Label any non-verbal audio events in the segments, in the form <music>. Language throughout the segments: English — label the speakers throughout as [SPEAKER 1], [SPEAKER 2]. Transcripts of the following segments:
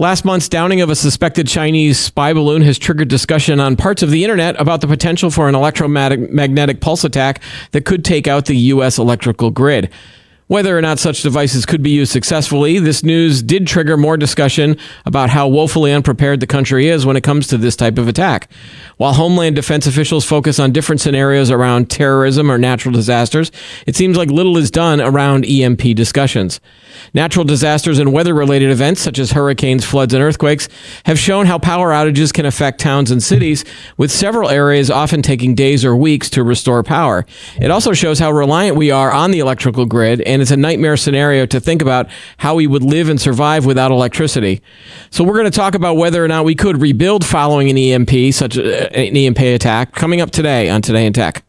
[SPEAKER 1] Last month's downing of a suspected Chinese spy balloon has triggered discussion on parts of the internet about the potential for an electromagnetic pulse attack that could take out the U.S. electrical grid. Whether or not such devices could be used successfully, this news did trigger more discussion about how woefully unprepared the country is when it comes to this type of attack. While Homeland Defense officials focus on different scenarios around terrorism or natural disasters, it seems like little is done around EMP discussions. Natural disasters and weather related events such as hurricanes, floods, and earthquakes have shown how power outages can affect towns and cities, with several areas often taking days or weeks to restore power. It also shows how reliant we are on the electrical grid and and it's a nightmare scenario to think about how we would live and survive without electricity. So we're going to talk about whether or not we could rebuild following an EMP, such a, an EMP attack, coming up today on Today in Tech.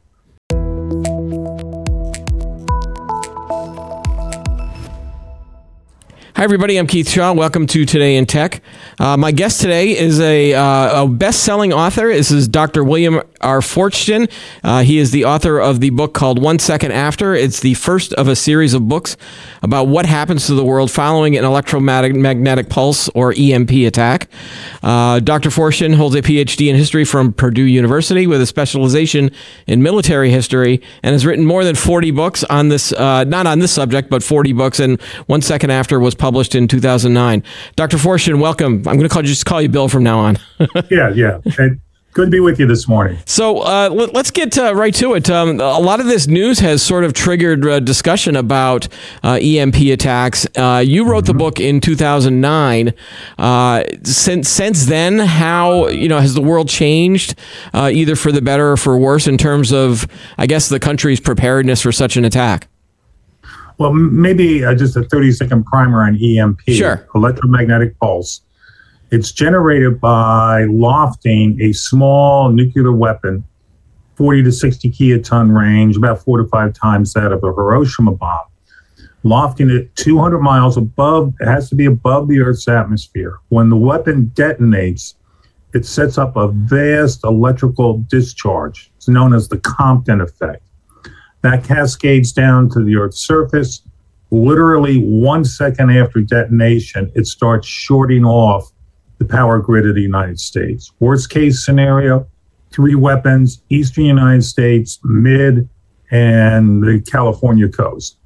[SPEAKER 1] Hi, everybody. I'm Keith Shaw. Welcome to Today in Tech. Uh, my guest today is a, uh, a best selling author. This is Dr. William R. Forstchen. Uh, he is the author of the book called One Second After. It's the first of a series of books about what happens to the world following an electromagnetic pulse or EMP attack. Uh, Dr. Forstchen holds a PhD in history from Purdue University with a specialization in military history and has written more than 40 books on this, uh, not on this subject, but 40 books. And One Second After was published in 2009. Dr. Forstchen, welcome. I'm going to call, just call you Bill from now on. <laughs>
[SPEAKER 2] yeah, yeah. And good to be with you this morning.
[SPEAKER 1] So uh, let, us get uh, right to it. Um, a lot of this news has sort of triggered uh, discussion about uh, EMP attacks. Uh, you wrote mm-hmm. the book in 2009. Uh, since since then, how you know has the world changed, either for the better or for worse, in terms of I guess the country's preparedness for such an attack?
[SPEAKER 2] Well, maybe uh, just a 30 second primer on EMP,
[SPEAKER 1] sure.
[SPEAKER 2] electromagnetic pulse. It's generated by lofting a small nuclear weapon, 40 to 60 kiloton range, about four to five times that of a Hiroshima bomb. Lofting it 200 miles above, it has to be above the Earth's atmosphere. When the weapon detonates, it sets up a vast electrical discharge. It's known as the Compton effect. That cascades down to the Earth's surface. Literally one second after detonation, it starts shorting off the power grid of the United States. Worst case scenario, three weapons, eastern United States, mid, and the California coast.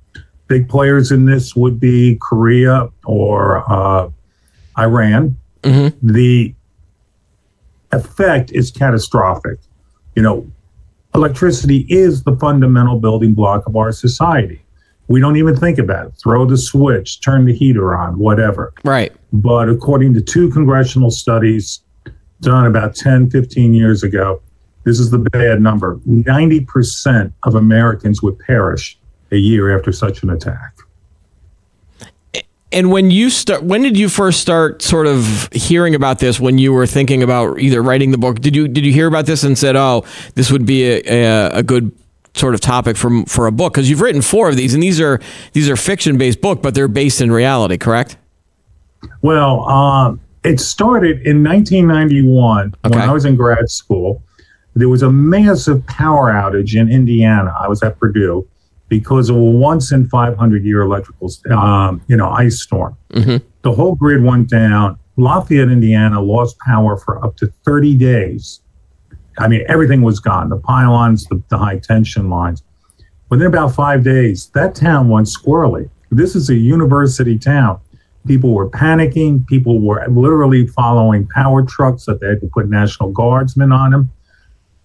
[SPEAKER 2] Big players in this would be Korea or uh, Iran. Mm-hmm. The effect is catastrophic. You know, electricity is the fundamental building block of our society. We don't even think about it. Throw the switch, turn the heater on, whatever.
[SPEAKER 1] Right.
[SPEAKER 2] But according to two congressional studies done about 10, 15 years ago, this is the bad number 90% of Americans would perish a year after such an attack.
[SPEAKER 1] And when you start, when did you first start sort of hearing about this? When you were thinking about either writing the book, did you did you hear about this and said, "Oh, this would be a, a, a good sort of topic for for a book"? Because you've written four of these, and these are these are fiction based book, but they're based in reality, correct?
[SPEAKER 2] Well, uh, it started in 1991 okay. when I was in grad school. There was a massive power outage in Indiana. I was at Purdue because of a once in 500 year electrical, um, you know, ice storm. Mm-hmm. The whole grid went down. Lafayette, Indiana lost power for up to 30 days. I mean, everything was gone the pylons, the, the high tension lines. Within about five days, that town went squirrely. This is a university town. People were panicking. People were literally following power trucks that they had to put National Guardsmen on them.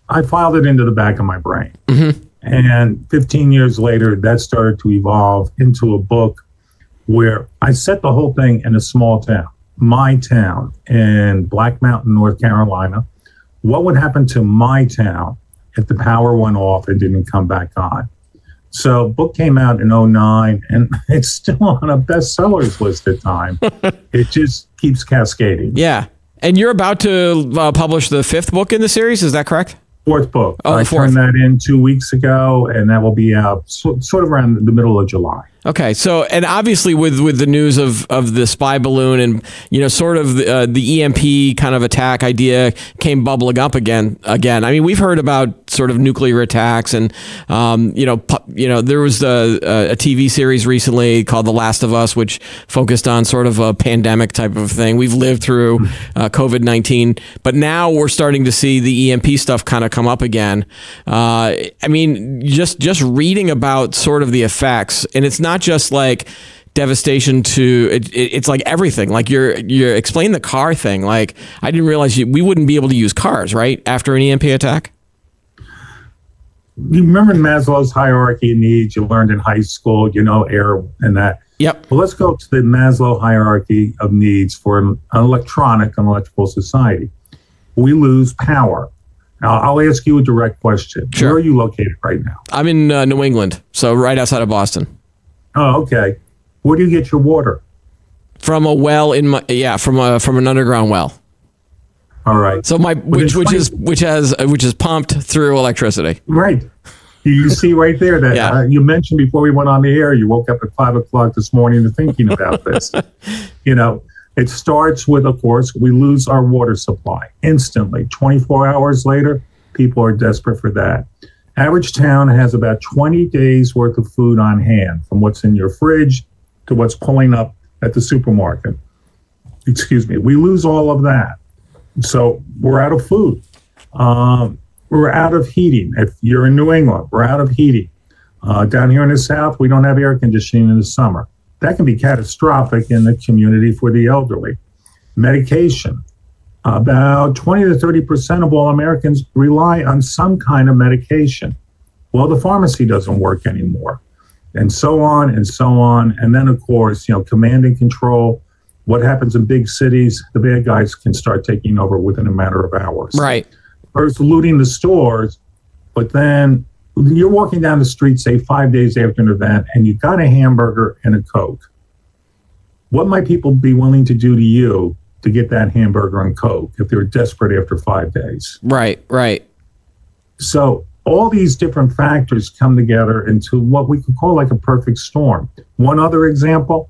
[SPEAKER 2] I filed it into the back of my brain. Mm-hmm. And 15 years later, that started to evolve into a book where I set the whole thing in a small town, my town in Black Mountain, North Carolina. What would happen to my town if the power went off and didn't come back on? So, book came out in 09 and <laughs> it's still on a bestsellers list at time. <laughs> it just keeps cascading.
[SPEAKER 1] Yeah. And you're about to uh, publish the fifth book in the series, is that correct?
[SPEAKER 2] Fourth book. Oh, I fourth. turned that in two weeks ago, and that will be out so, sort of around the middle of July.
[SPEAKER 1] Okay, so and obviously with with the news of of the spy balloon and you know sort of the, uh, the EMP kind of attack idea came bubbling up again again. I mean, we've heard about sort of nuclear attacks and um, you know pu- you know there was a, a TV series recently called The Last of Us, which focused on sort of a pandemic type of thing. We've lived through uh, COVID nineteen, but now we're starting to see the EMP stuff kind of come up again. Uh, I mean, just just reading about sort of the effects, and it's not just like devastation to it, it, it's like everything like you're you're explain the car thing like i didn't realize you, we wouldn't be able to use cars right after an emp attack
[SPEAKER 2] you remember maslow's hierarchy of needs you learned in high school you know air and that
[SPEAKER 1] yep
[SPEAKER 2] well let's go to the maslow hierarchy of needs for an electronic and electrical society we lose power now, I'll ask you a direct question. Sure. Where are you located right now?
[SPEAKER 1] I'm in uh, New England, so right outside of Boston.
[SPEAKER 2] Oh, okay. Where do you get your water?
[SPEAKER 1] From a well in my yeah, from a from an underground well.
[SPEAKER 2] All right.
[SPEAKER 1] So my which which is which has which is pumped through electricity.
[SPEAKER 2] Right. You see right there that yeah. uh, you mentioned before we went on the air. You woke up at five o'clock this morning thinking about this. <laughs> you know, it starts with, of course, we lose our water supply instantly. 24 hours later, people are desperate for that. Average town has about 20 days worth of food on hand from what's in your fridge to what's pulling up at the supermarket. Excuse me. We lose all of that. So we're out of food. Um, we're out of heating. If you're in New England, we're out of heating. Uh, down here in the South, we don't have air conditioning in the summer. That can be catastrophic in the community for the elderly. Medication. About 20 to 30% of all Americans rely on some kind of medication. Well, the pharmacy doesn't work anymore and so on and so on. And then, of course, you know, command and control. What happens in big cities, the bad guys can start taking over within a matter of hours.
[SPEAKER 1] Right.
[SPEAKER 2] First, looting the stores, but then you're walking down the street, say five days after an event, and you got a hamburger and a Coke. What might people be willing to do to you to get that hamburger and Coke if they're desperate after five days?
[SPEAKER 1] Right, right.
[SPEAKER 2] So all these different factors come together into what we could call like a perfect storm. One other example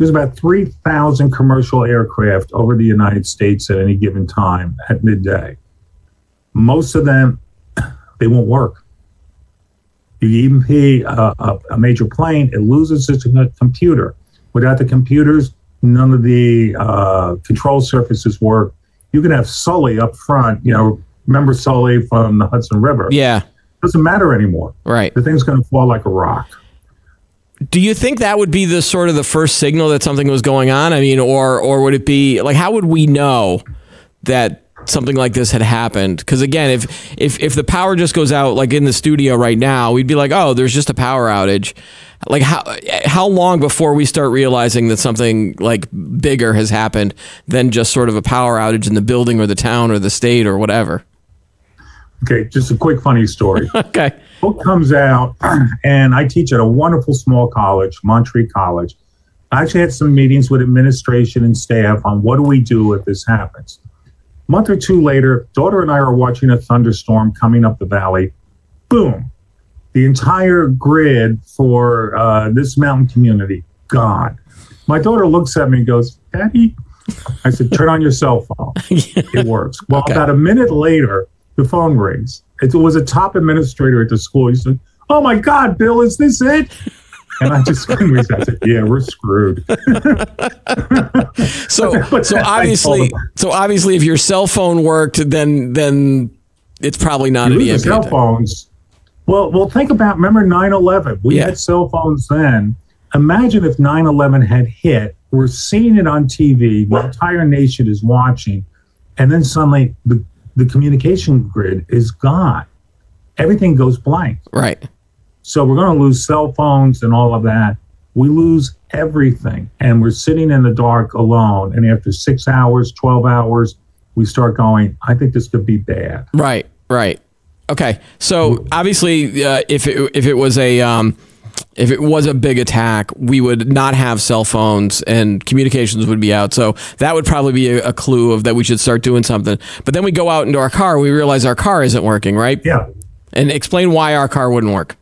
[SPEAKER 2] there's about 3,000 commercial aircraft over the United States at any given time at midday. Most of them, they won't work. You even pay a, a, a major plane, it loses its computer. Without the computers, none of the uh, control surfaces work. You can have Sully up front, you know, remember Sully from the Hudson River?
[SPEAKER 1] Yeah
[SPEAKER 2] doesn't matter anymore.
[SPEAKER 1] Right.
[SPEAKER 2] The thing's going to fall like a rock.
[SPEAKER 1] Do you think that would be the sort of the first signal that something was going on? I mean, or or would it be like how would we know that something like this had happened? Because again, if if if the power just goes out like in the studio right now, we'd be like, oh, there's just a power outage. Like how how long before we start realizing that something like bigger has happened than just sort of a power outage in the building or the town or the state or whatever?
[SPEAKER 2] Okay, just a quick funny story. <laughs>
[SPEAKER 1] okay.
[SPEAKER 2] Book comes out, <clears throat> and I teach at a wonderful small college, Montreat College. I actually had some meetings with administration and staff on what do we do if this happens. A month or two later, daughter and I are watching a thunderstorm coming up the valley. Boom. The entire grid for uh, this mountain community gone. My daughter looks at me and goes, Daddy, I said, turn on your cell phone. <laughs> It works. Well, okay. about a minute later, the phone rings. It was a top administrator at the school. He said, "Oh my God, Bill, is this it?" And I just screamed. I said, "Yeah, we're screwed." <laughs>
[SPEAKER 1] so, <laughs> so obviously, so obviously, if your cell phone worked, then then it's probably not
[SPEAKER 2] an EMP. Cell phones. Well, well, think about. Remember 9/11? We yeah. had cell phones then. Imagine if 9/11 had hit. We're seeing it on TV. The entire nation is watching, and then suddenly the the communication grid is gone. Everything goes blank.
[SPEAKER 1] Right.
[SPEAKER 2] So we're going to lose cell phones and all of that. We lose everything. And we're sitting in the dark alone. And after six hours, 12 hours, we start going, I think this could be bad.
[SPEAKER 1] Right, right. Okay. So obviously, uh, if, it, if it was a. Um, if it was a big attack, we would not have cell phones and communications would be out. So that would probably be a, a, clue of that we should start doing something. But then we go out into our car, we realize our car isn't working, right?
[SPEAKER 2] Yeah.
[SPEAKER 1] And explain why our car wouldn't work.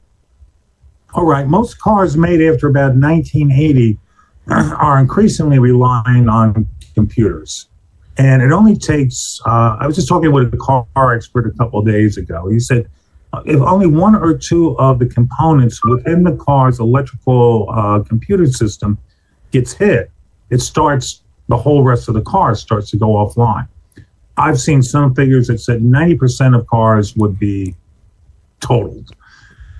[SPEAKER 2] All right. Most cars made after about 1980 <clears throat> are increasingly relying on computers. And it only takes, uh, I was just talking with a car expert a couple days ago. He said, if only one or two of the components within the car's electrical uh, computer system gets hit, it starts the whole rest of the car starts to go offline. I've seen some figures that said 90% of cars would be totaled.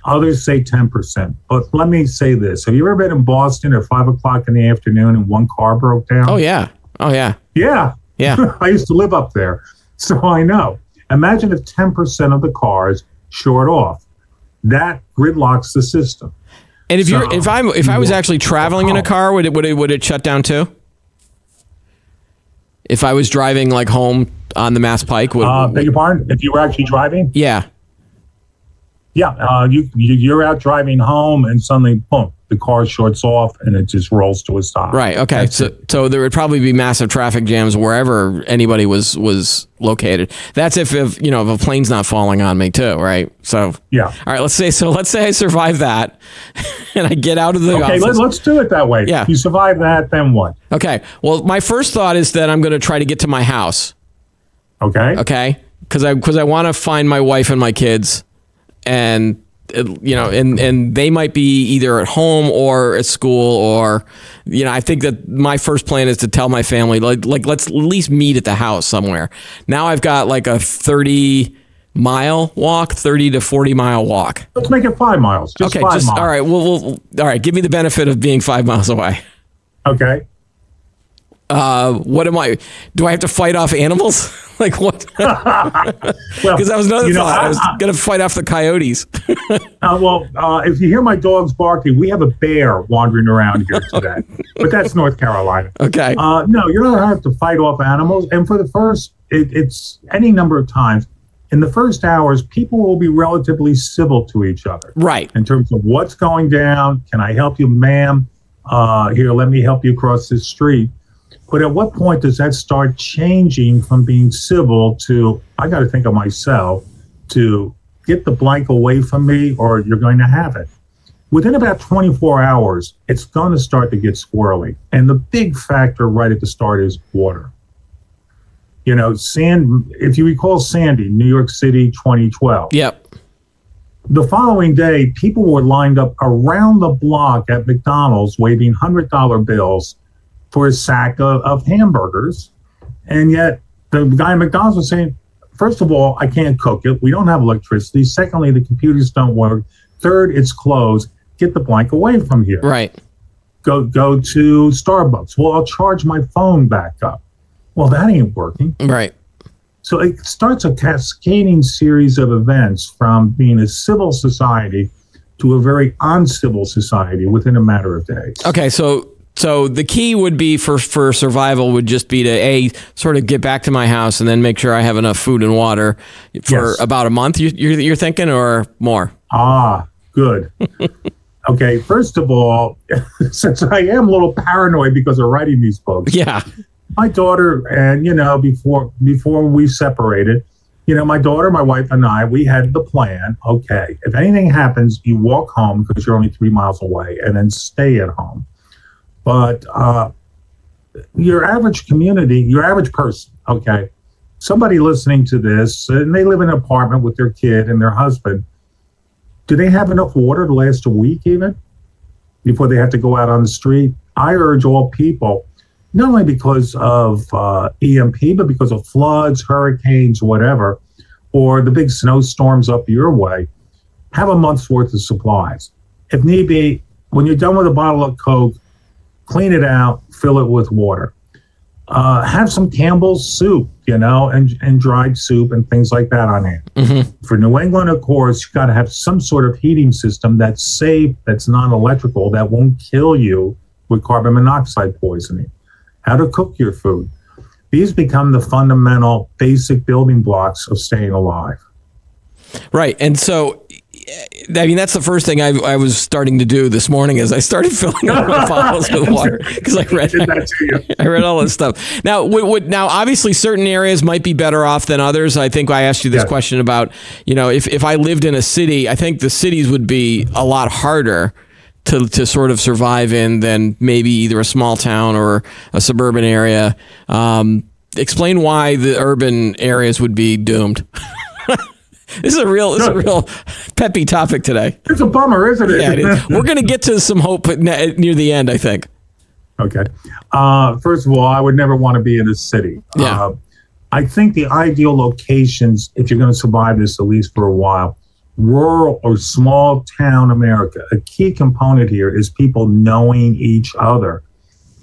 [SPEAKER 2] Others say 10%. But let me say this Have you ever been in Boston at five o'clock in the afternoon and one car broke down?
[SPEAKER 1] Oh, yeah. Oh, yeah.
[SPEAKER 2] Yeah.
[SPEAKER 1] Yeah. <laughs>
[SPEAKER 2] I used to live up there. So I know. Imagine if 10% of the cars short off. That gridlocks the system.
[SPEAKER 1] And if so, you're if I'm if I was actually traveling in a car, would it would it would it shut down too? If I was driving like home on the Mass Pike, would,
[SPEAKER 2] uh, beg your pardon? If you were actually driving?
[SPEAKER 1] Yeah.
[SPEAKER 2] Yeah, uh, you, you you're out driving home and suddenly boom, the car shorts off and it just rolls to a stop.
[SPEAKER 1] Right. Okay. That's so it. so there would probably be massive traffic jams wherever anybody was was located. That's if if you know if a plane's not falling on me too, right? So
[SPEAKER 2] yeah.
[SPEAKER 1] All right. Let's say so. Let's say I survive that, <laughs> and I get out of the
[SPEAKER 2] okay.
[SPEAKER 1] Let,
[SPEAKER 2] let's do it that way.
[SPEAKER 1] Yeah.
[SPEAKER 2] You survive that, then what?
[SPEAKER 1] Okay. Well, my first thought is that I'm going to try to get to my house.
[SPEAKER 2] Okay.
[SPEAKER 1] Okay. Because I because I want to find my wife and my kids and you know, and and they might be either at home or at school, or you know, I think that my first plan is to tell my family like like let's at least meet at the house somewhere. Now I've got like a thirty mile walk, thirty to forty mile walk.
[SPEAKER 2] Let's make it five miles. Just
[SPEAKER 1] okay,
[SPEAKER 2] just miles.
[SPEAKER 1] all right. Well, we'll, all right. Give me the benefit of being five miles away.
[SPEAKER 2] Okay.
[SPEAKER 1] Uh, what am I? Do I have to fight off animals? <laughs> like what? Because <laughs> well, that was another you know, thought. I, I was going to fight off the coyotes. <laughs>
[SPEAKER 2] uh, well, uh, if you hear my dogs barking, we have a bear wandering around here today, but that's North Carolina.
[SPEAKER 1] Okay.
[SPEAKER 2] Uh, no, you're not going to have to fight off animals. And for the first, it, it's any number of times. In the first hours, people will be relatively civil to each other.
[SPEAKER 1] Right.
[SPEAKER 2] In terms of what's going down. Can I help you, ma'am? Uh, here, let me help you cross this street but at what point does that start changing from being civil to, I got to think of myself, to get the blank away from me or you're going to have it? Within about 24 hours, it's going to start to get squirrely. And the big factor right at the start is water. You know, sand, if you recall Sandy, New York City 2012.
[SPEAKER 1] Yep.
[SPEAKER 2] The following day, people were lined up around the block at McDonald's waving $100 bills for a sack of, of hamburgers. And yet the guy at McDonald's was saying, first of all, I can't cook it. We don't have electricity. Secondly, the computers don't work. Third, it's closed. Get the blank away from here.
[SPEAKER 1] Right.
[SPEAKER 2] Go go to Starbucks. Well, I'll charge my phone back up. Well, that ain't working.
[SPEAKER 1] Right.
[SPEAKER 2] So it starts a cascading series of events from being a civil society to a very uncivil society within a matter of days.
[SPEAKER 1] Okay, so so the key would be for for survival would just be to a sort of get back to my house and then make sure I have enough food and water for yes. about a month. You, you're you're thinking or more?
[SPEAKER 2] Ah, good. <laughs> okay, first of all, <laughs> since I am a little paranoid because of writing these books,
[SPEAKER 1] yeah,
[SPEAKER 2] my daughter and you know before before we separated, you know, my daughter, my wife, and I, we had the plan. Okay, if anything happens, you walk home because you're only three miles away, and then stay at home. But uh, your average community, your average person, okay, somebody listening to this, and they live in an apartment with their kid and their husband, do they have enough water to last a week even before they have to go out on the street? I urge all people, not only because of uh, EMP, but because of floods, hurricanes, whatever, or the big snowstorms up your way, have a month's worth of supplies. If need be, when you're done with a bottle of Coke, clean it out, fill it with water. Uh, have some Campbell's soup, you know, and, and dried soup and things like that on hand. Mm-hmm. For New England, of course, you've got to have some sort of heating system that's safe, that's non electrical, that won't kill you with carbon monoxide poisoning. How to cook your food. These become the fundamental basic building blocks of staying alive.
[SPEAKER 1] Right. And so I mean, that's the first thing I, I was starting to do this morning is I started filling up my <laughs> bottles with water because I read <laughs> I read all this stuff. Now, would, would, now obviously certain areas might be better off than others. I think I asked you this question about you know if if I lived in a city, I think the cities would be a lot harder to to sort of survive in than maybe either a small town or a suburban area. Um, explain why the urban areas would be doomed. <laughs> This is a real, this is a real peppy topic today.
[SPEAKER 2] It's a bummer, isn't it?
[SPEAKER 1] Yeah, it is. We're going to get to some hope near the end, I think.
[SPEAKER 2] Okay. Uh, first of all, I would never want to be in a city.
[SPEAKER 1] Yeah.
[SPEAKER 2] Uh, I think the ideal locations, if you're going to survive this at least for a while, rural or small town America. A key component here is people knowing each other.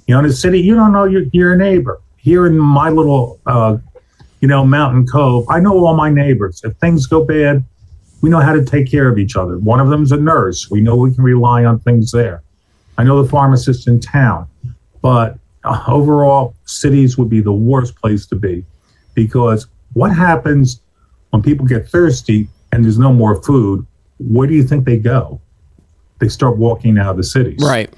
[SPEAKER 2] You know, in a city, you don't know your, your neighbor. Here in my little, uh, you know, mountain cove, I know all my neighbors. If things go bad, we know how to take care of each other. One of them's a nurse. We know we can rely on things there. I know the pharmacist in town, but uh, overall, cities would be the worst place to be because what happens when people get thirsty and there's no more food? Where do you think they go? They start walking out of the cities.
[SPEAKER 1] Right.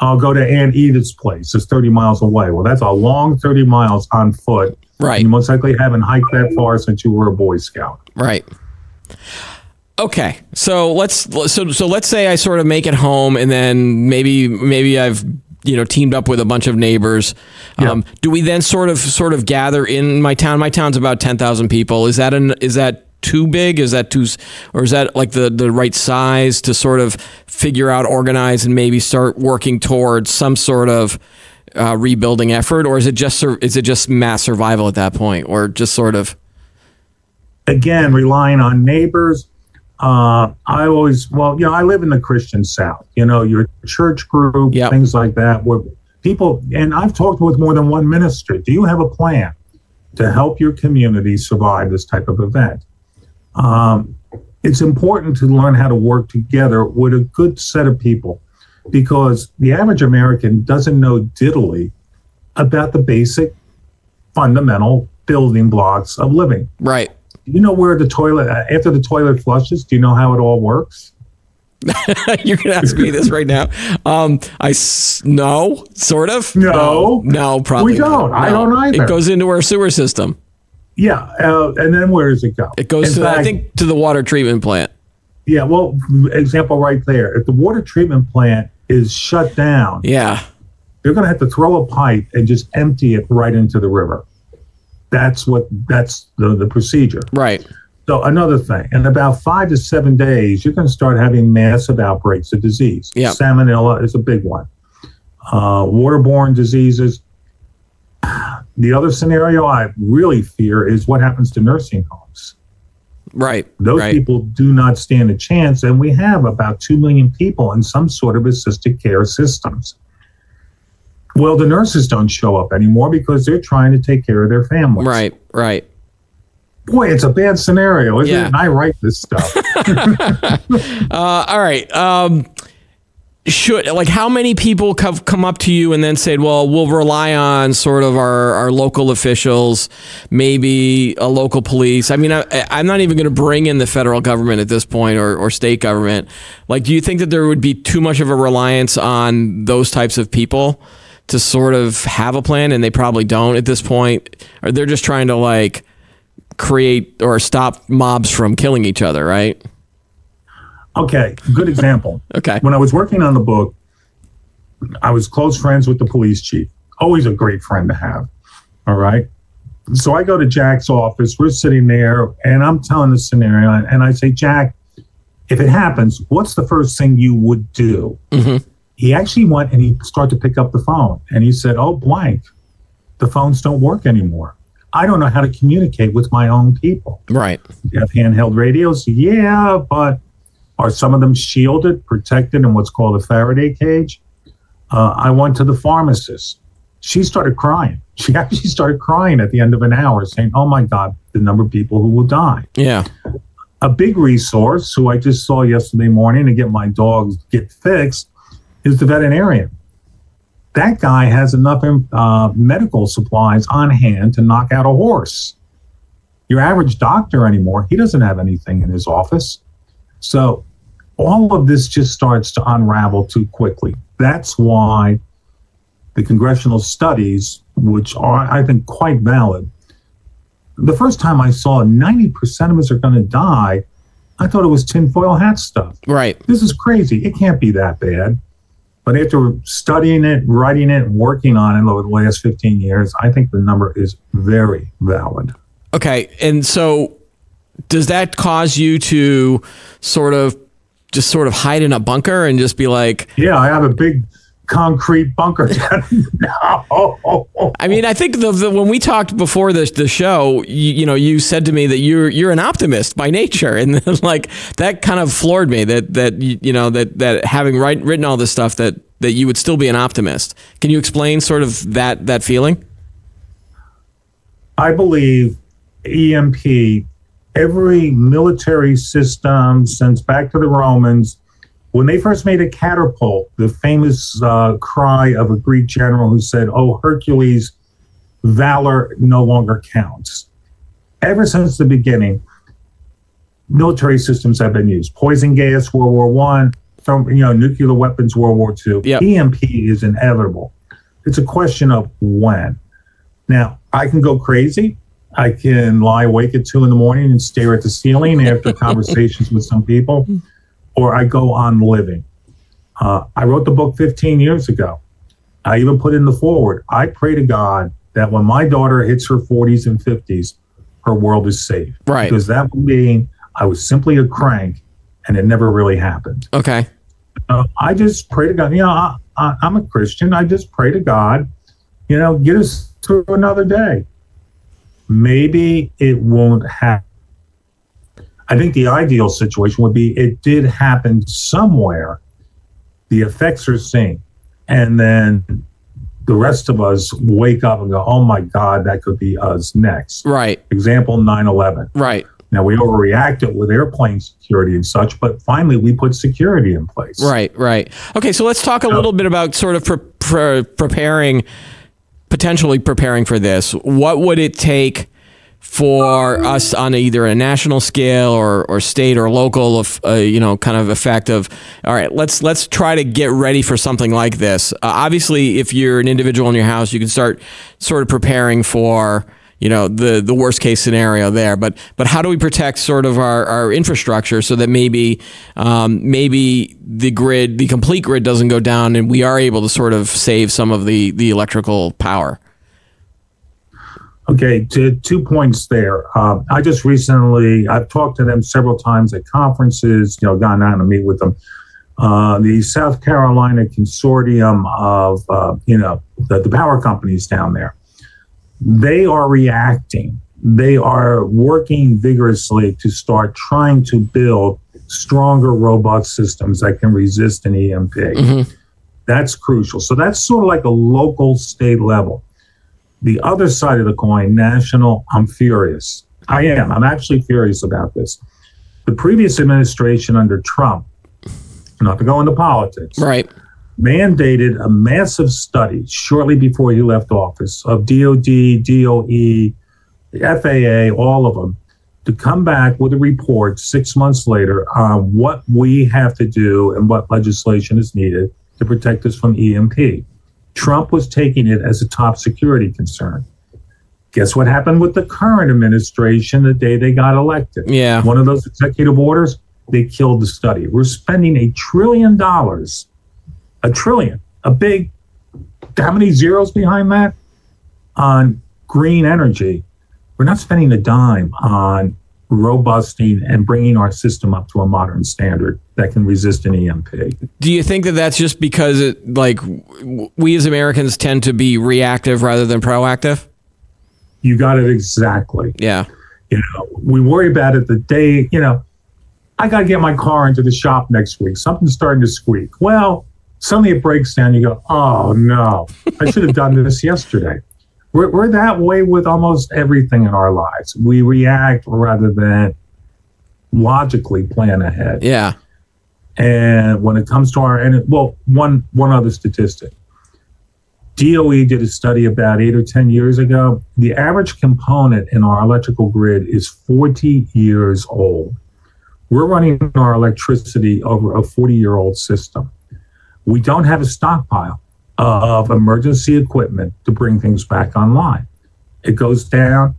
[SPEAKER 2] I'll go to Aunt Edith's place. It's 30 miles away. Well, that's a long 30 miles on foot.
[SPEAKER 1] Right.
[SPEAKER 2] You most likely haven't hiked that far since you were a Boy Scout.
[SPEAKER 1] Right. Okay, so let's so so let's say I sort of make it home, and then maybe maybe I've you know teamed up with a bunch of neighbors.
[SPEAKER 2] Yeah.
[SPEAKER 1] Um, do we then sort of sort of gather in my town? My town's about ten thousand people. Is that an is that too big? Is that too, or is that like the the right size to sort of figure out, organize, and maybe start working towards some sort of uh, rebuilding effort, or is it just is it just mass survival at that point, or just sort of?
[SPEAKER 2] Again, relying on neighbors. Uh, I always, well, you know, I live in the Christian South. You know, your church group,
[SPEAKER 1] Yep.
[SPEAKER 2] things like that, where people, and I've talked with more than one minister. Do you have a plan to help your community survive this type of event? Um, it's important to learn how to work together with a good set of people because the average American doesn't know diddly about the basic fundamental building blocks of living.
[SPEAKER 1] Right.
[SPEAKER 2] Do you know where the toilet, uh, after the toilet flushes, do you know how it all works? <laughs>
[SPEAKER 1] You're gonna ask me this right now. Um, I s- no, sort of.
[SPEAKER 2] No.
[SPEAKER 1] no, probably.
[SPEAKER 2] We don't.
[SPEAKER 1] not.
[SPEAKER 2] I don't either.
[SPEAKER 1] It goes into our sewer system.
[SPEAKER 2] Yeah. Uh, and then where does it go?
[SPEAKER 1] It goes
[SPEAKER 2] In
[SPEAKER 1] to I think to the water treatment plant.
[SPEAKER 2] Yeah. Well, example right there. If the water treatment plant is shut down,
[SPEAKER 1] Yeah.
[SPEAKER 2] they're going to have to throw a pipe and just empty it right into the river. That's what, that's the, the procedure.
[SPEAKER 1] Right.
[SPEAKER 2] So another thing, in about five to seven days, you're going to start having massive outbreaks of disease.
[SPEAKER 1] Yeah.
[SPEAKER 2] Salmonella is a big one. Uh, waterborne diseases. The other scenario I really fear is what happens to nursing homes.
[SPEAKER 1] Right.
[SPEAKER 2] Those
[SPEAKER 1] right.
[SPEAKER 2] people do not stand a chance, and we have about 2 million people in some sort of assisted care systems. Well, the nurses don't show up anymore because they're trying to take care of their families.
[SPEAKER 1] Right. Right.
[SPEAKER 2] Boy, it's a bad scenario, isn't
[SPEAKER 1] Yeah.
[SPEAKER 2] it? And I write this stuff. <laughs>
[SPEAKER 1] Uh, all right. Um, should like how many people have come up to you and then said, "Well, we'll rely on sort of our, our local officials, maybe a local police." I mean, I, I'm not even going to bring in the federal government at this point or, or state government. Like, do you think that there would be too much of a reliance on those types of people to sort of have a plan, and they probably don't at this point, or they're just trying to like create or stop mobs from killing each other, right?
[SPEAKER 2] Okay, good example. <laughs>
[SPEAKER 1] Okay.
[SPEAKER 2] When I was working on the book, I was close friends with the police chief. Always a great friend to have. All right. So I go to Jack's office. We're sitting there, and I'm telling the scenario, and I say, Jack, if it happens, what's the first thing you would do?
[SPEAKER 1] Mhm.
[SPEAKER 2] He actually went and he started to pick up the phone, and he said, "Oh, blank, the phones don't work anymore. I don't know how to communicate with my own people."
[SPEAKER 1] Right.
[SPEAKER 2] You have handheld radios? Yeah, but are some of them shielded, protected in what's called a Faraday cage? Uh, I went to the pharmacist. She started crying. <laughs> She actually started crying at the end of an hour, saying, Oh my God, the number of people who will die.
[SPEAKER 1] Yeah.
[SPEAKER 2] A big resource, who I just saw yesterday morning to get my dogs get fixed, is the veterinarian. That guy has enough uh, medical supplies on hand to knock out a horse. Your average doctor anymore, he doesn't have anything in his office. So all of this just starts to unravel too quickly. That's why the congressional studies, which are, I think, quite valid, the first time I saw 90% of us are going to die, I thought it was tinfoil hat stuff.
[SPEAKER 1] Right.
[SPEAKER 2] This is crazy. It can't be that bad. But after studying it, writing it, working on it over the last 15 years, I think the number is very valid.
[SPEAKER 1] Okay. And so does that cause you to sort of just sort of hide in a bunker and just be like,
[SPEAKER 2] yeah, I have a big concrete bunker. <laughs> no.
[SPEAKER 1] I mean, I think the, the, when we talked before this the show, you, you, know, you said to me that you're you're an optimist by nature, <laughs> and like that kind of floored me. That that you know that that having write, written all this stuff that that you would still be an optimist. Can you explain sort of that that feeling?
[SPEAKER 2] I believe EMP. Every military system since back to the Romans when they first made a catapult, the famous uh, cry of a Greek general who said, Oh, Hercules, valor no longer counts. Ever since the beginning, military systems have been used. Poison gas, World War One, from you know, nuclear weapons, World War Two.
[SPEAKER 1] Yep.
[SPEAKER 2] EMP is inevitable. It's a question of when. Now, I can go crazy. I can lie awake at two in the morning and stare at the ceiling after <laughs> conversations with some people or I go on living. Uh, I wrote the book 15 years ago. I even put in the foreword. I pray to God that when my daughter hits her 40s and 50s, her world is safe.
[SPEAKER 1] Right.
[SPEAKER 2] Because that would mean I was simply a crank and it never really happened.
[SPEAKER 1] Okay.
[SPEAKER 2] Uh, I just pray to God. You know, I, I, I'm a Christian. I just pray to God, you know, get us through another day. Maybe it won't happen I think the ideal situation would be it did happen somewhere. The effects are seen. And then the rest of us wake up and go, oh my God, that could be us next.
[SPEAKER 1] Right.
[SPEAKER 2] Example 9 11.
[SPEAKER 1] Right.
[SPEAKER 2] Now, we overreacted with airplane security and such, but finally we put security in place.
[SPEAKER 1] Right, right. Okay, so let's talk a little bit about sort of pre- pre- preparing, potentially preparing for this. What would it take? for us on either a national scale or, or state or local of uh, you know kind of effect of all right let's let's try to get ready for something like this uh, obviously if you're an individual in your house you can start sort of preparing for you know the the worst case scenario there but but how do we protect sort of our, our infrastructure so that maybe um, maybe the grid the complete grid doesn't go down and we are able to sort of save some of the the electrical power
[SPEAKER 2] Okay, to, two points there. Uh, I just recently, I've talked to them several times at conferences, you know, gone out and meet with them. Uh, the South Carolina consortium of, uh, you know, the, the power companies down there, they are reacting. They are working vigorously to start trying to build stronger, robust systems that can resist an EMP. Mm-hmm. That's crucial. So that's sort of like a local state level the other side of the coin, national, I'm furious. I am. I'm actually furious about this. The previous administration under Trump, not to go into politics,
[SPEAKER 1] right,
[SPEAKER 2] mandated a massive study shortly before he left office of DOD, DOE, FAA, all of them, to come back with a report six months later on what we have to do and what legislation is needed to protect us from EMP. Trump was taking it as a top security concern. Guess what happened with the current administration the day they got elected?
[SPEAKER 1] Yeah.
[SPEAKER 2] One of those executive orders, they killed the study. We're spending a trillion dollars, a trillion, a big, how many zeros behind that? On green energy. We're not spending a dime on robusting and bringing our system up to a modern standard that can resist an EMP.
[SPEAKER 1] Do you think that that's just because it, like we as Americans tend to be reactive rather than proactive?
[SPEAKER 2] You got it exactly.
[SPEAKER 1] Yeah.
[SPEAKER 2] You know, we worry about it the day, you know, I got to get my car into the shop next week. Something's starting to squeak. Well, suddenly it breaks down. You go, oh no, I should have done this yesterday. We're, we're that way with almost everything in our lives. We react rather than logically plan ahead.
[SPEAKER 1] Yeah.
[SPEAKER 2] And when it comes to our, and well, one one other statistic. DOE did a study about eight or 10 years ago. The average component in our electrical grid is 40 years old. We're running our electricity over a 40 year old system. We don't have a stockpile of emergency equipment to bring things back online. It goes down.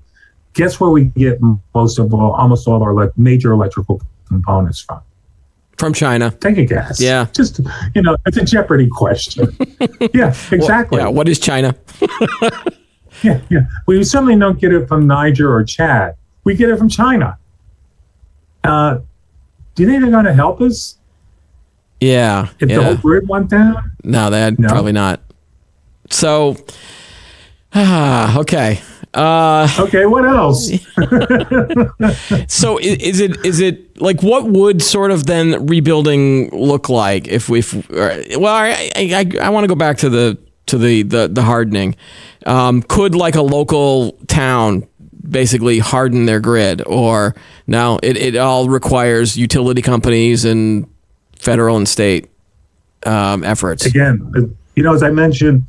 [SPEAKER 2] Guess where we get most of all, almost all of our major electrical components from?
[SPEAKER 1] From China.
[SPEAKER 2] Take a guess.
[SPEAKER 1] Yeah.
[SPEAKER 2] Just, you know, it's a Jeopardy question. <laughs> yeah, exactly.
[SPEAKER 1] Well, yeah. What is China? <laughs>
[SPEAKER 2] yeah, yeah. We certainly don't get it from Niger or Chad. We get it from China. Uh, do you think they're going to help us?
[SPEAKER 1] Yeah.
[SPEAKER 2] If
[SPEAKER 1] yeah.
[SPEAKER 2] the whole grid went down?
[SPEAKER 1] No, that no? probably not. So, ah, <sighs> okay. Uh,
[SPEAKER 2] okay, what else? <laughs> <laughs>
[SPEAKER 1] so is, is, it is it like what would sort of then rebuilding look like if we? Well, I I, I want to go back to the to the the, the hardening. Um, could like a local town basically harden their grid, or no? It it all requires utility companies and federal and state um, efforts.
[SPEAKER 2] Again, you know, as I mentioned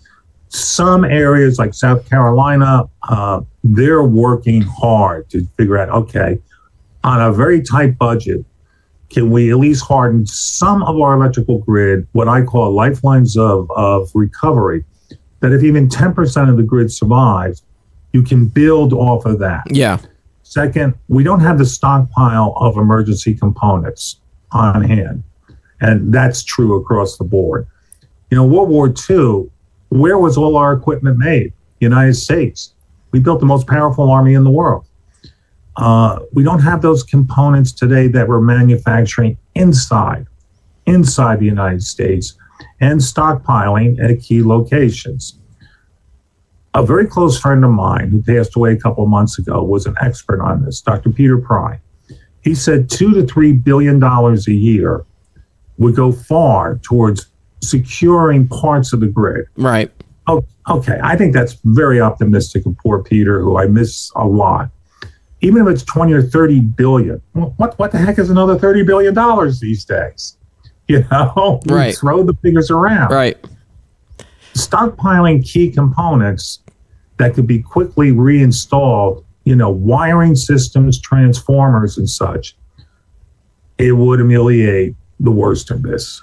[SPEAKER 2] some areas like South Carolina, uh, they're working hard to figure out okay, on a very tight budget, can we at least harden some of our electrical grid, what I call lifelines of, of recovery, that if even 10% of the grid survives, you can build off of that.
[SPEAKER 1] Yeah.
[SPEAKER 2] Second, we don't have the stockpile of emergency components on hand. And that's true across the board. You know, World War II, where was all our equipment made? United States. We built the most powerful army in the world. Uh, we don't have those components today that we're manufacturing inside, inside the United States, and stockpiling at key locations. A very close friend of mine who passed away a couple of months ago was an expert on this, Dr. Peter Pry. He said two to three billion dollars a year would go far towards securing parts of the grid.
[SPEAKER 1] Right.
[SPEAKER 2] Oh, okay. I think that's very optimistic of poor Peter, who I miss a lot. Even if it's 20 or 30 billion, what, what the heck is another 30 billion dollars these days? <laughs> You know, <laughs>
[SPEAKER 1] right.
[SPEAKER 2] throw the figures around.
[SPEAKER 1] Right.
[SPEAKER 2] Stockpiling key components that could be quickly reinstalled, you know, wiring systems, transformers, and such, it would ameliorate the worst of this.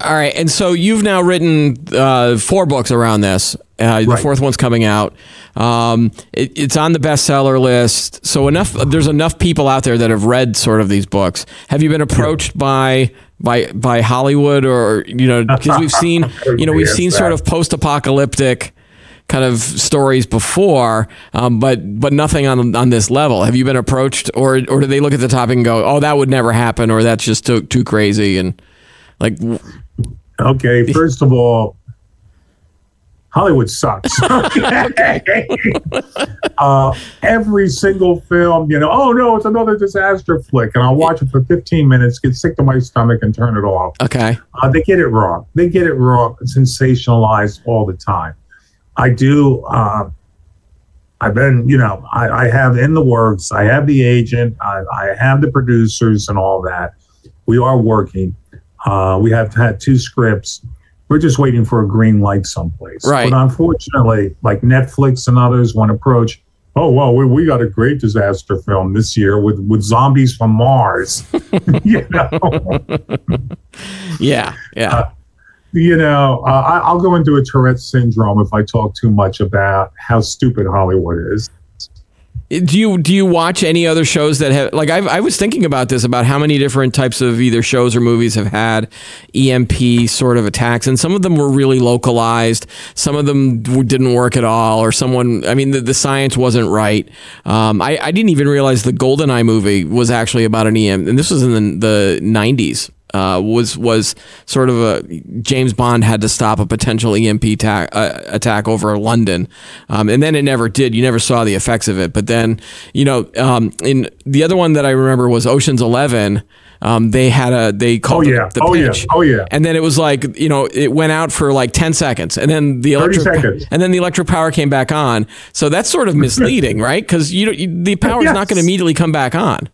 [SPEAKER 1] All right, and so you've now written uh, four books around this. Uh, the right. fourth one's coming out. Um, it, it's on the bestseller list. So enough. There's enough people out there that have read sort of these books. Have you been approached by by by Hollywood or you know because we've <laughs> seen you know we've seen sort of post apocalyptic kind of stories before, um, but but nothing on on this level. Have you been approached, or or do they look at the topic and go, "Oh, that would never happen," or "That's just too too crazy"? And like,
[SPEAKER 2] okay, <laughs> first of all, Hollywood sucks. <laughs> okay. <laughs> uh, every single film, you know, oh no, it's another disaster flick, and I'll watch it for 15 minutes, get sick to my stomach, and turn it off.
[SPEAKER 1] Okay.
[SPEAKER 2] Uh, they get it wrong. They get it wrong, sensationalized all the time. I do. Uh, I've been, you know, I, I, have in the works. I have the agent. I, I, have the producers and all that. We are working. Uh, we have had two scripts. We're just waiting for a green light someplace.
[SPEAKER 1] Right.
[SPEAKER 2] But unfortunately, like Netflix and others, want approach. Oh well, we, we got a great disaster film this year with with zombies from Mars. <laughs> you know. <laughs>
[SPEAKER 1] yeah. Yeah. Uh,
[SPEAKER 2] you know, uh, I, will go into a Tourette syndrome if I talk too much about how stupid Hollywood is.
[SPEAKER 1] Do you do you watch any other shows that have like I, I was thinking about this about how many different types of either shows or movies have had EMP sort of attacks and some of them were really localized some of them didn't work at all or someone I mean the, the science wasn't right um, I, I didn't even realize the GoldenEye movie was actually about an EM and this was in the, the 90s uh, was was sort of a James Bond had to stop a potential EMP ta- uh, attack over London, um, and then it never did. You never saw the effects of it. But then, you know, um, in the other one that I remember was Ocean's Eleven. Um, they had a they called
[SPEAKER 2] oh, yeah.
[SPEAKER 1] the, the
[SPEAKER 2] oh, pinch, yeah. oh yeah,
[SPEAKER 1] and then it was like you know it went out for like ten seconds, and then the electric and then the electric power came back on. So that's sort of misleading, right? Because you, you the power is yes. not going to immediately come back on.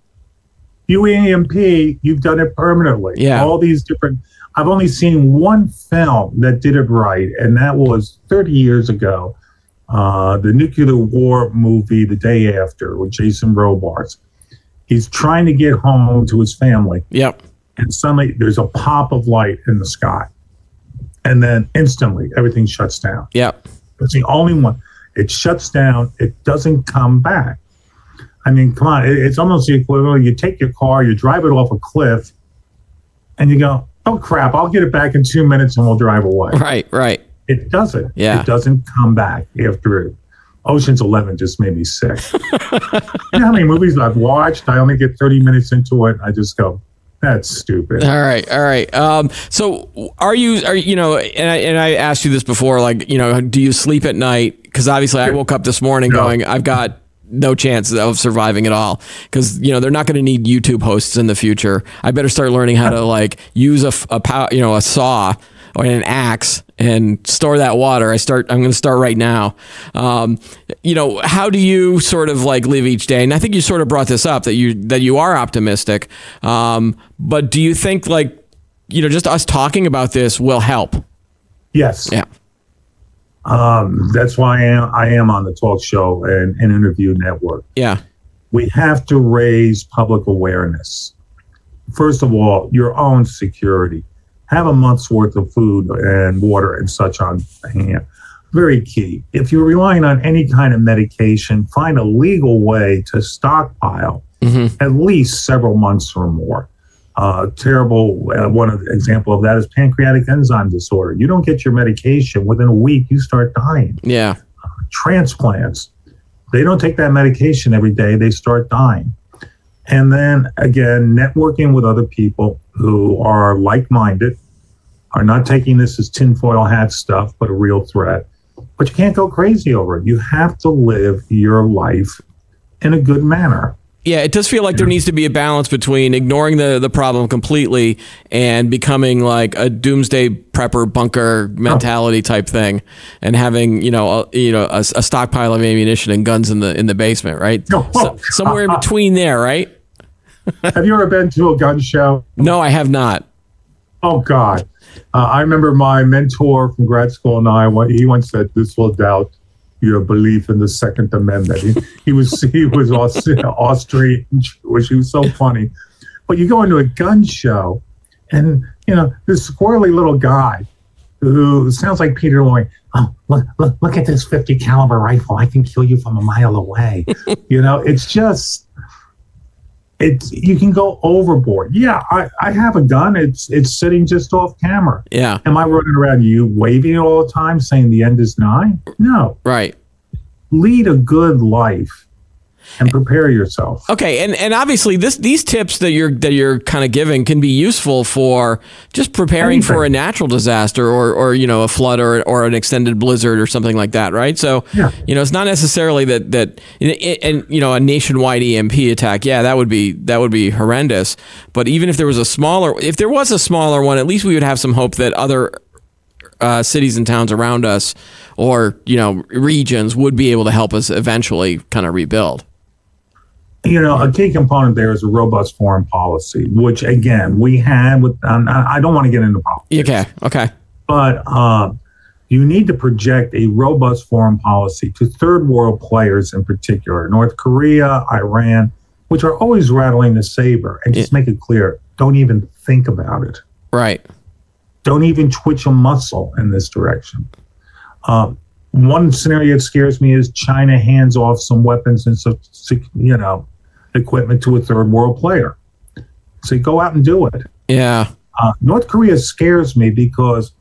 [SPEAKER 2] UEMP, you've done it permanently.
[SPEAKER 1] Yeah.
[SPEAKER 2] All these different. I've only seen one film that did it right, and that was 30 years ago. Uh, the nuclear war movie, The Day After, with Jason Robards. He's trying to get home to his family.
[SPEAKER 1] Yep.
[SPEAKER 2] And suddenly there's a pop of light in the sky. And then instantly everything shuts down.
[SPEAKER 1] Yep.
[SPEAKER 2] It's the only one. It shuts down, it doesn't come back. I mean, come on, it's almost the equivalent. You take your car, you drive it off a cliff, and you go, "Oh crap! I'll get it back in two minutes, and we'll drive away."
[SPEAKER 1] Right, right.
[SPEAKER 2] It doesn't.
[SPEAKER 1] Yeah.
[SPEAKER 2] It doesn't come back after it. Ocean's Eleven just made me sick. <laughs> you know how many movies I've watched? I only get 30 minutes into it. I just go, that's stupid.
[SPEAKER 1] All right, all right. Um, so are you are you know? And I and I asked you this before, like you know, do you sleep at night? Because obviously, I woke up this morning no. going, I've got no chance of surviving at all because you know they're not going to need YouTube hosts in the future. I better start learning how to like use a, a pow, you know a saw or an axe and store that water. I start. I'm going to start right now. Um, you know, how do you sort of like live each day? And I think you sort of brought this up that you that you are optimistic. Um, but do you think like you know just us talking about this will help?
[SPEAKER 2] Yes.
[SPEAKER 1] Yeah.
[SPEAKER 2] Um, that's why I am, I am on the talk show and, and interview network.
[SPEAKER 1] Yeah.
[SPEAKER 2] We have to raise public awareness. First of all, your own security. Have a month's worth of food and water and such on hand. Very key. If you're relying on any kind of medication, find a legal way to stockpile mm-hmm. at least several months or more uh, terrible uh, one example of that is pancreatic enzyme disorder. You don't get your medication within a week, you start dying.
[SPEAKER 1] Yeah.
[SPEAKER 2] Uh, transplants, they don't take that medication every day, they start dying. And then again, networking with other people who are like minded, are not taking this as tinfoil hat stuff, but a real threat. But you can't go crazy over it. You have to live your life in a good manner.
[SPEAKER 1] Yeah, it does feel like there needs to be a balance between ignoring the, the problem completely and becoming like a doomsday prepper bunker mentality type thing, and having you know a, you know a, a stockpile of ammunition and guns in the in the basement, right?
[SPEAKER 2] No,
[SPEAKER 1] so, somewhere in between there, right? <laughs>
[SPEAKER 2] have you ever been to a gun show?
[SPEAKER 1] No, I have not.
[SPEAKER 2] Oh God, uh, I remember my mentor from grad school and I. He once said, "This will doubt your belief in the Second Amendment. He, he was <laughs> he was Austrian Jewish. He was so funny. But you go into a gun show, and you know this squirrely little guy who sounds like Peter Lorre. Oh, look, look, look at this 50 caliber rifle. I can kill you from a mile away. <laughs> you know, it's just it's you can go overboard. Yeah, I, I have a gun. It's it's sitting just off camera.
[SPEAKER 1] Yeah.
[SPEAKER 2] Am I running around you waving it all the time saying the end is nigh? No.
[SPEAKER 1] Right.
[SPEAKER 2] Lead a good life and prepare yourself.
[SPEAKER 1] Okay, and and obviously this these tips that you're that you're kind of giving can be useful for just preparing Anything. for a natural disaster or or you know a flood or or an extended blizzard or something like that, right? So yeah. you know it's not necessarily that that and you know a nationwide EMP attack, yeah, that would be that would be horrendous. But even if there was a smaller if there was a smaller one, at least we would have some hope that other uh, cities and towns around us or you know regions would be able to help us eventually kind of rebuild
[SPEAKER 2] you know, a key component there is a robust foreign policy, which again we had with. Um, I don't want to get into politics.
[SPEAKER 1] Okay. Okay.
[SPEAKER 2] But uh, you need to project a robust foreign policy to third world players in particular, North Korea, Iran, which are always rattling the saber, and just yeah. make it clear: don't even think about it.
[SPEAKER 1] Right.
[SPEAKER 2] Don't even twitch a muscle in this direction. Um, one scenario that scares me is China hands off some weapons and so you know equipment to a third world player. So go out and do it.
[SPEAKER 1] Yeah.
[SPEAKER 2] Uh, North Korea scares me because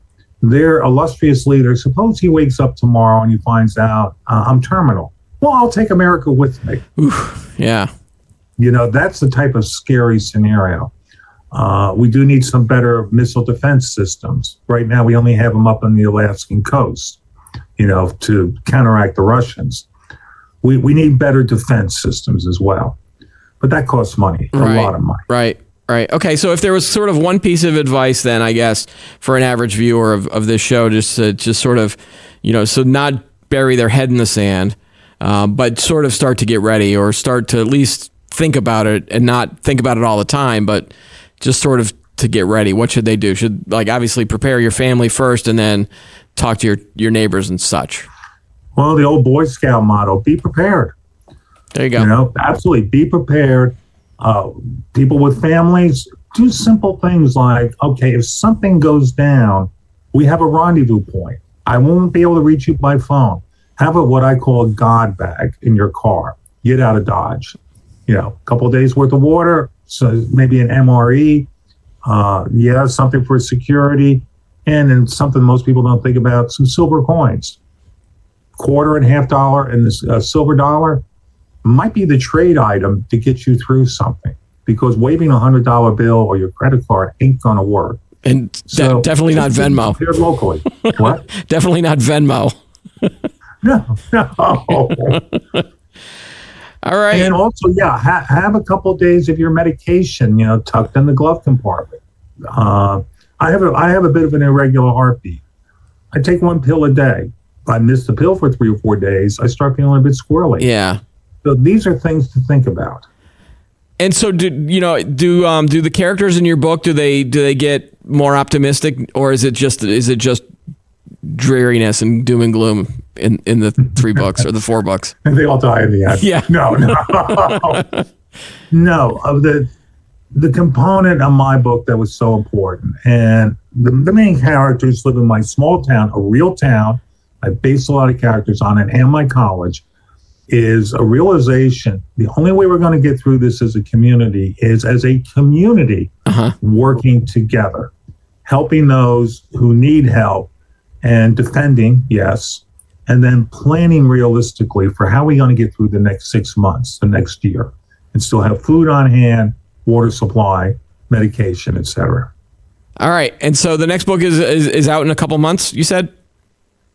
[SPEAKER 2] their illustrious leader. Suppose he wakes up tomorrow and he finds out uh, I'm terminal. Well, I'll take America with me.
[SPEAKER 1] Oof, yeah.
[SPEAKER 2] You know that's the type of scary scenario. Uh, we do need some better missile defense systems. Right now, we only have them up on the Alaskan coast you know, to counteract the Russians. We, we need better defense systems as well. But that costs money, right, a lot of money.
[SPEAKER 1] Right. Right. Okay. So if there was sort of one piece of advice, then I guess for an average viewer of, of this show, just to just sort of, you know, so not bury their head in the sand, uh, but sort of start to get ready or start to at least think about it and not think about it all the time, but just sort of to get ready. What should they do? Should like obviously prepare your family first and then talk to your, your neighbors and such?
[SPEAKER 2] Well, the old Boy Scout motto be prepared.
[SPEAKER 1] There you go.
[SPEAKER 2] You know, absolutely be prepared. Uh, people with families, do simple things like okay, if something goes down, we have a rendezvous point. I won't be able to reach you by phone. Have a what I call a go bag in your car. Get out of Dodge. You know, a couple days worth of water, so maybe an MRE. Uh, yeah, something for security and and something most people don't think about some silver coins quarter and half dollar and this uh, silver dollar might be the trade item to get you through something because waving a hundred dollar bill or your credit card ain't gonna work.
[SPEAKER 1] And de- so, definitely not Venmo.
[SPEAKER 2] Here locally. <laughs> What?
[SPEAKER 1] definitely not Venmo.
[SPEAKER 2] no, no. <laughs>
[SPEAKER 1] All right.
[SPEAKER 2] And also, yeah, ha- have a couple of days of your medication, you know, tucked in the glove compartment. Uh, I have a I have a bit of an irregular heartbeat. I take one pill a day. If I miss the pill for three or four days, I start feeling a bit squirrely.
[SPEAKER 1] Yeah.
[SPEAKER 2] So these are things to think about.
[SPEAKER 1] And so, do you know? Do um do the characters in your book do they do they get more optimistic, or is it just is it just dreariness and doom and gloom in in the three <laughs> books or the four books?
[SPEAKER 2] And they all die in the end.
[SPEAKER 1] Yeah.
[SPEAKER 2] No, no, <laughs> no. Of the the component of my book that was so important, and the, the main characters live in my small town, a real town. I based a lot of characters on it, and my college is a realization the only way we're going to get through this as a community is as a community uh-huh. working together, helping those who need help and defending, yes, and then planning realistically for how we're going to get through the next six months, the next year, and still have food on hand, water supply, medication, etc.
[SPEAKER 1] All right. And so the next book is, is, is out in a couple months, you said?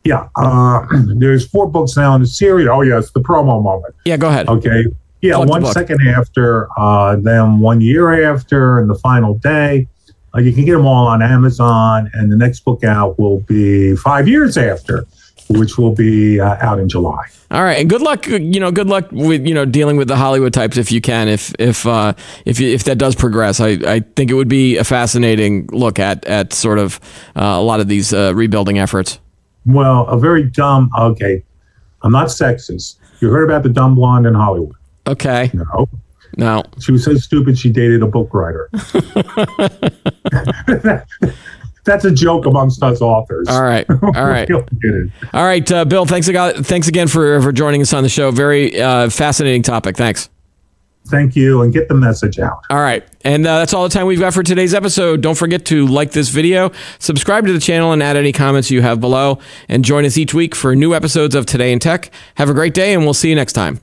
[SPEAKER 2] Yeah, uh, <clears throat> there's four books now in the series. Oh yes, the promo moment.
[SPEAKER 1] Yeah, go ahead.
[SPEAKER 2] Okay. Yeah, Plug one second after, uh, then one year after, and the final day. Uh, you can get them all on Amazon, and the next book out will be five years after, which will be uh, out in July.
[SPEAKER 1] All right, and good luck. You know, good luck with you know dealing with the Hollywood types if you can. If if uh, if if that does progress, I, I think it would be a fascinating look at at sort of uh, a lot of these uh, rebuilding efforts.
[SPEAKER 2] Well, a very dumb. Okay, I'm not sexist. You heard about the dumb blonde in Hollywood?
[SPEAKER 1] Okay.
[SPEAKER 2] No.
[SPEAKER 1] No.
[SPEAKER 2] She was so stupid she dated a book writer. <laughs> <laughs> That's a joke amongst us authors.
[SPEAKER 1] All right. <laughs> All right. All right, uh, Bill. Thanks again. Thanks again for for joining us on the show. Very uh, fascinating topic. Thanks.
[SPEAKER 2] Thank you, and get the message out.
[SPEAKER 1] All right. And uh, that's all the time we've got for today's episode. Don't forget to like this video, subscribe to the channel, and add any comments you have below. And join us each week for new episodes of Today in Tech. Have a great day, and we'll see you next time.